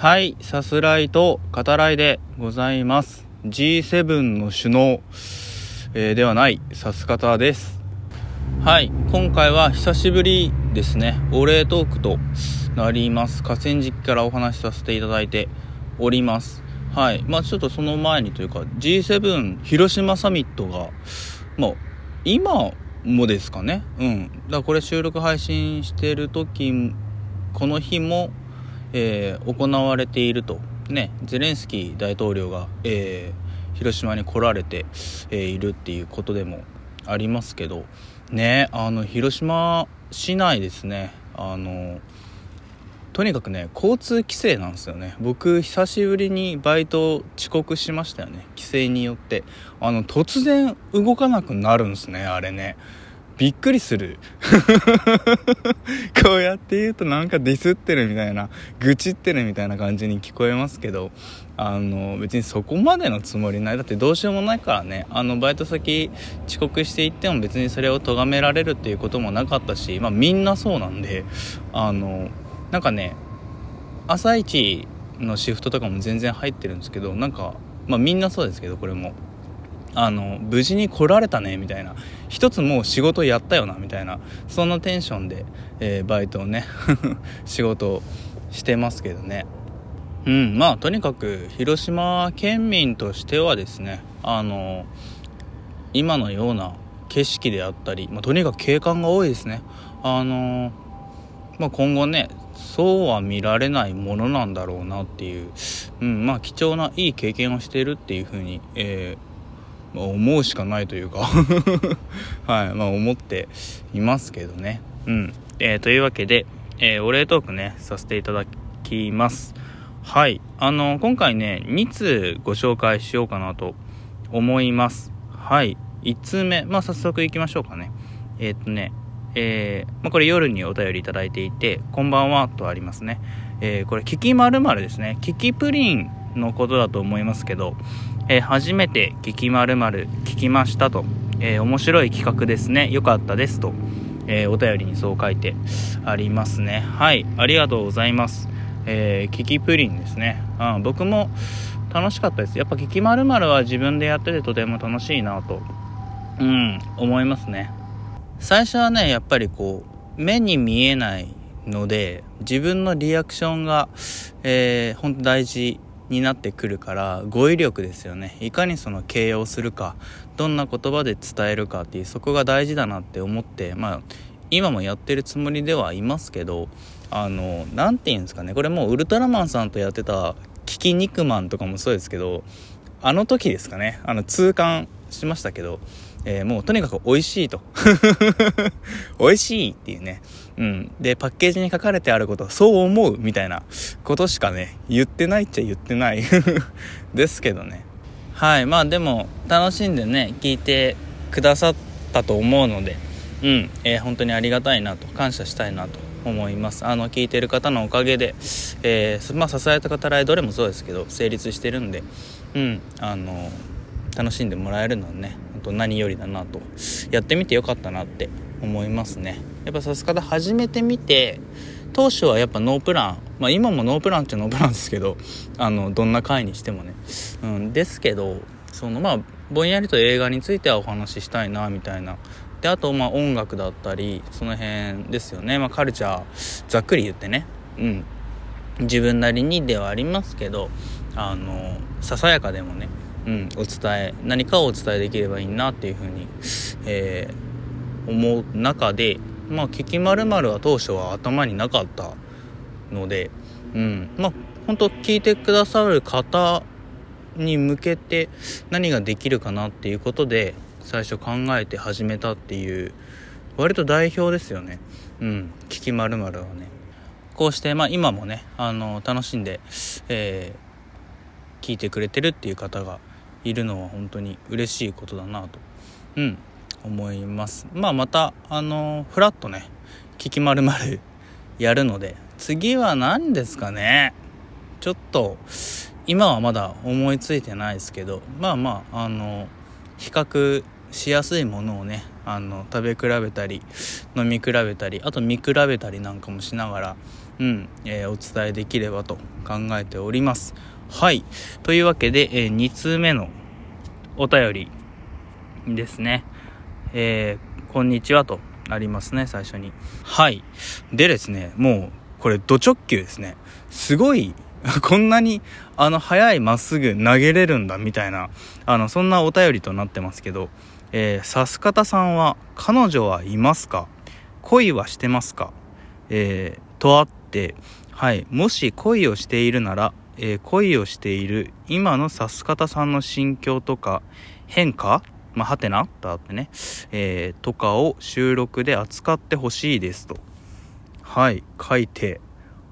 はい、さすらいと語らいでございます。G7 の首脳、えーではない、さす方です。はい、今回は久しぶりですね、お礼トークとなります。河川敷からお話しさせていただいております。はい、まあちょっとその前にというか、G7 広島サミットが、まあ今もですかね、うん。だからこれ収録配信してる時、この日も、えー行われていると、ね、ゼレンスキー大統領が、えー広島に来られて、えーいるっていうことでもありますけど。ねあの広島市内ですね。あのとにかくね交通規制なんですよね。僕久しぶりにバイト遅刻しましたよね。規制によって。あの突然動かなくなるんですねあれね。びっくりする。こうやって言うとなんかディスってるみたいな愚痴ってるみたいな感じに聞こえますけどあの別にそこまでのつもりない。だってどうしようもないからね。あのバイト先遅刻していっても別にそれを咎められるっていうこともなかったしまあみんなそうなんであのなんかね朝一のシフトとかも全然入ってるんですけどなんかまあみんなそうですけどこれも。あの無事に来られたねみたいな。一つもう仕事やったよなみたいな。そんなテンションで、えーバイトをね 仕事をしてますけどね。うんまあとにかく広島県民としてはですねあの今のような景色であったり、まあ、とにかく景観が多いですね。あのまあ、今後ねそうは見られないものなんだろうなっていう、うん、まあ貴重ないい経験をしているっていうふうに、えーまあ思うしかないというか。はい。まあ思っていますけどね。うん、えーというわけで、えーお礼トークねさせていただきます。はい。あの今回ね2通ご紹介しようかなと思います。はい。1通目。まあ早速いきましょうかね。えっ、とねえーまあ、これ夜にお便りいただいていて「こんばんは」とありますね、えーこれ「キキまるですね。キキプリンのことだと思いますけど、えー初めて「キキまる聞きましたと、えー面白い企画ですね。よかったですと、えーお便りにそう書いてありますね。はい。ありがとうございます。えーキキプリンですね、うん、僕も楽しかったです。やっぱキキまるは自分でやっててとても楽しいなと。うん思いますね。最初はねやっぱりこう目に見えないので自分のリアクションが、えー、本当大事になってくるから語彙力ですよね。いかにその形容するかどんな言葉で伝えるかっていうそこが大事だなって思ってまあ今もやってるつもりではいますけどあの何て言うんですかね。これもうウルトラマンさんとやってた「キキ肉マン」とかもそうですけどあの時ですかね。あの痛感しましたけど、えーもうとにかく美味しいと。美味しいっていうね。うん。でパッケージに書かれてあることはそう思うみたいなことしかね言ってないっちゃ言ってない。ですけどね。はい。まあでも楽しんでね聞いてくださったと思うのでうん、えー本当にありがたいなと感謝したいなと思います。あの聞いてる方のおかげで、えーまあ、支えた方らどれもそうですけど成立してるんでうん。あの楽しんでもらえるのはね本当何よりだなとやってみてよかったなって思いますね。やっぱさすがで始めてみて当初はやっぱノープランまあ今もノープランっちゃノープランですけどあのどんな回にしてもね、うん、ですけどそのまあぼんやりと映画についてはお話ししたいなみたいな。であとまあ音楽だったりその辺ですよね、まあ、カルチャーざっくり言ってね。うん。自分なりにではありますけどあのささやかでもね、うん、お伝え何かをお伝えできればいいなっていうふうに、えー思う中でまあ「聞きまるは当初は頭になかったので、うん、まあ本当聞いてくださる方に向けて何ができるかなっていうことで最初考えて始めたっていう割と代表ですよね。うん「聞きまるはね。こうしてまあ今もねあの楽しんで、えー聞いてくれてるっていう方がいるのは本当に嬉しいことだなと。うん思います。まあまたあのフラッとね「聞きまるやるので次は何ですかね。ちょっと今はまだ思いついてないですけどまあまああの比較しやすいものをねあの食べ比べたり飲み比べたりあと見比べたりなんかもしながらうん、えー、お伝えできればと考えております。はい。というわけで、えー、2通目のお便りですね。えー、こんにちはとありますね、最初に。はい。でですね、もう、これ、ド直球ですね。すごい、こんなに、あの、速いまっすぐ投げれるんだ、みたいな、あの、そんなお便りとなってますけど、えー、さす方さんは、彼女はいますか？恋はしてますか？えー、とあって、はい、もし恋をしているなら、えー、恋をしている今のさす方さんの心境とか変化？まあ、はてなとあってね、えー、とかを収録で扱ってほしいですと。はい、書いて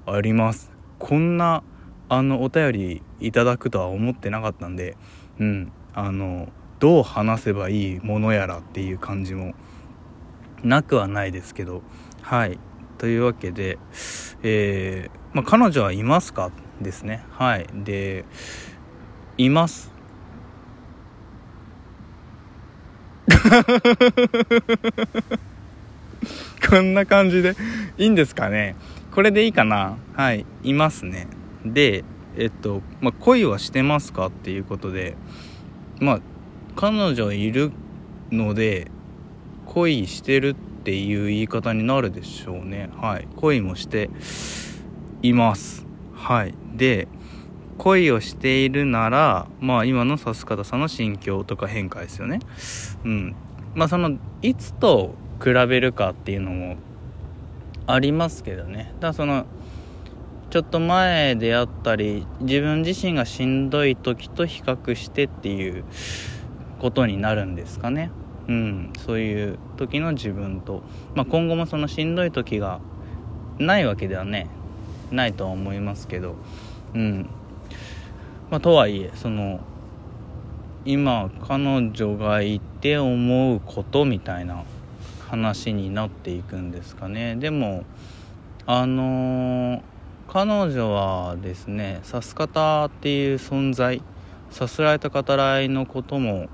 あります。こんな、あの、お便りいただくとは思ってなかったんで、うん、あの、どう話せばいいものやらっていう感じもなくはないですけど、はい。というわけで、えー、まあ、彼女はいますか？ですね。はい。で、います。こんな感じでいいんですかね。これでいいかな。はい。いますね。でえっと、まあ、恋はしてますかっていうことでまあ彼女いるので恋してるっていう言い方になるでしょうね。はい。恋もしています。はい。で恋をしているならまあ今の指す方さんの心境とか変化ですよね。うん。まあそのいつと比べるかっていうのもありますけどね。だからそのちょっと前であったり自分自身がしんどい時と比較してっていうことになるんですかね。うん。そういう時の自分と、まあ、今後もそのしんどい時がないわけではねないとは思いますけどうん。まあ、とはいえその今彼女がいて思うことみたいな話になっていくんですかね。でもあのー、彼女はですねさす方っていう存在さすられた方らいのことも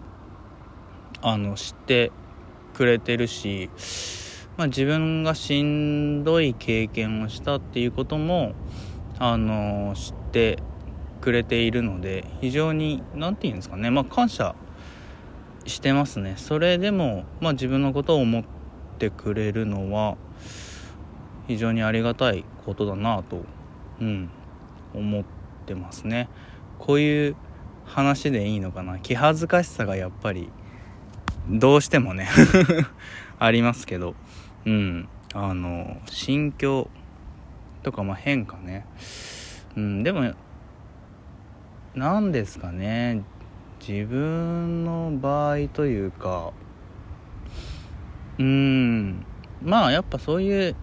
あの知ってくれてるし、まあ、自分がしんどい経験をしたっていうこともあの知ってくれているので非常に何て言うんですかね。まあ感謝してますね。それでも、まあ、自分のことを思ってくれるのは非常にありがたいことだなと、うん、思ってますね。こういう話でいいのかな。気恥ずかしさがやっぱりどうしてもね ありますけど。うん。あの心境とかまあ変化ね。うん。でも何ですかね。自分の場合というかうん。まあやっぱそういう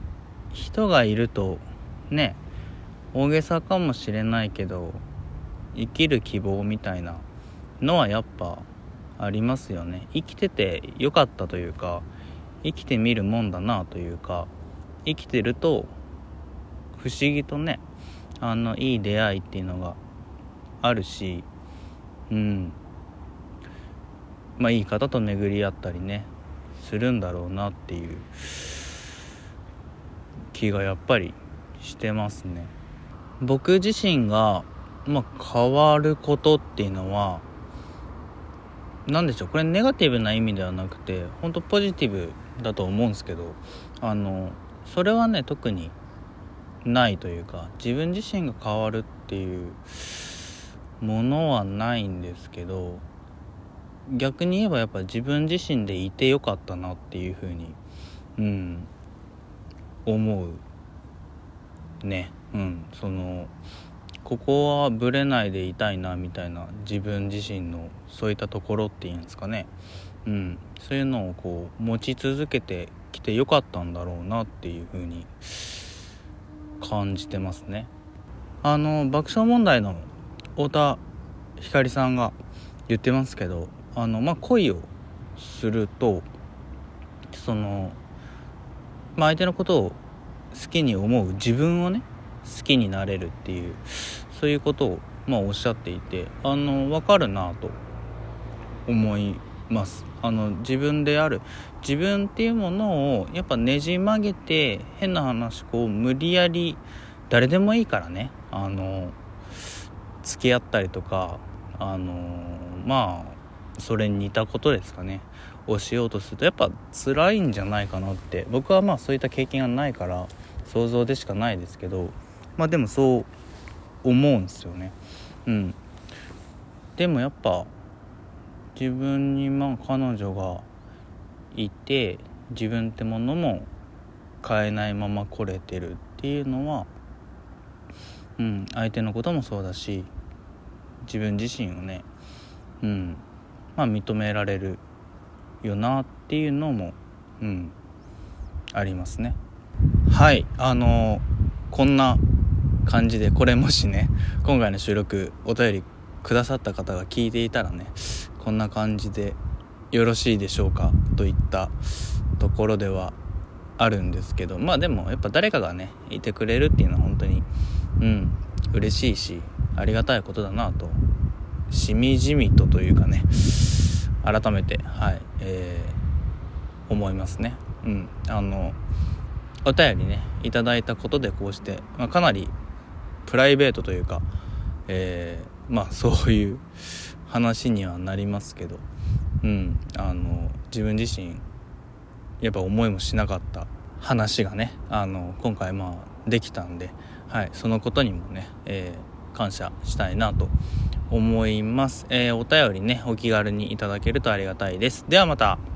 人がいるとね大げさかもしれないけど生きる希望みたいなのはやっぱありますよね。生きててよかったというか生きてみるもんだなというか生きてると不思議とねあのいい出会いっていうのがあるしうん。まあいい方と巡り合ったりねするんだろうなっていう気がやっぱりしてますね。僕自身が、まあ、変わることっていうのは何でしょう？これネガティブな意味ではなくて本当ポジティブだと思うんですけどあのそれはね特にないというか自分自身が変わるっていうものはないんですけど逆に言えばやっぱ自分自身でいてよかったなっていうふうにうん思うね。うんそのここはぶれないでいたいなみたいな自分自身のそういったところっていうんですかね。うん。そういうのをこう持ち続けてきてよかったんだろうなっていうふうに感じてますね。あの爆笑問題の太田光さんが言ってますけどあの、まあ、恋をするとその、まあ、相手のことを好きに思う自分をね好きになれるっていうそういうことを、まあ、おっしゃっていてあの分かるなと思います。あの自分である。自分っていうものをやっぱねじ曲げて変な話こう無理やり誰でもいいからね。あの付き合ったりとかあのまあそれに似たことですかね。をしようとするとやっぱ辛いんじゃないかなって。僕はまあそういった経験がないから想像でしかないですけどまあでもそう思うんですよね。うん。でもやっぱ自分にまあ彼女がいて自分ってものも変えないまま来れてるっていうのはうん相手のこともそうだし自分自身をねうんまあ認められるよなっていうのもうんありますね。はいあのこんな感じでこれもしね今回の収録お便りくださった方が聞いていたらねこんな感じでよろしいでしょうか？といったところではあるんですけど。まあでもやっぱ誰かがねいてくれるっていうのは本当にうん嬉しいしありがたいことだなとしみじみとというかね改めてはいえー、思いますね。うん。あのお便りねいただいたことでこうして、まあ、かなりプライベートというか、えー、まあそういう話にはなりますけど、うん、あの自分自身やっぱ思いもしなかった話がねあの今回まあできたんで、はい、そのことにもね、えー、感謝したいなと思います、えー、お便りねお気軽にいただけるとありがたいです。ではまた。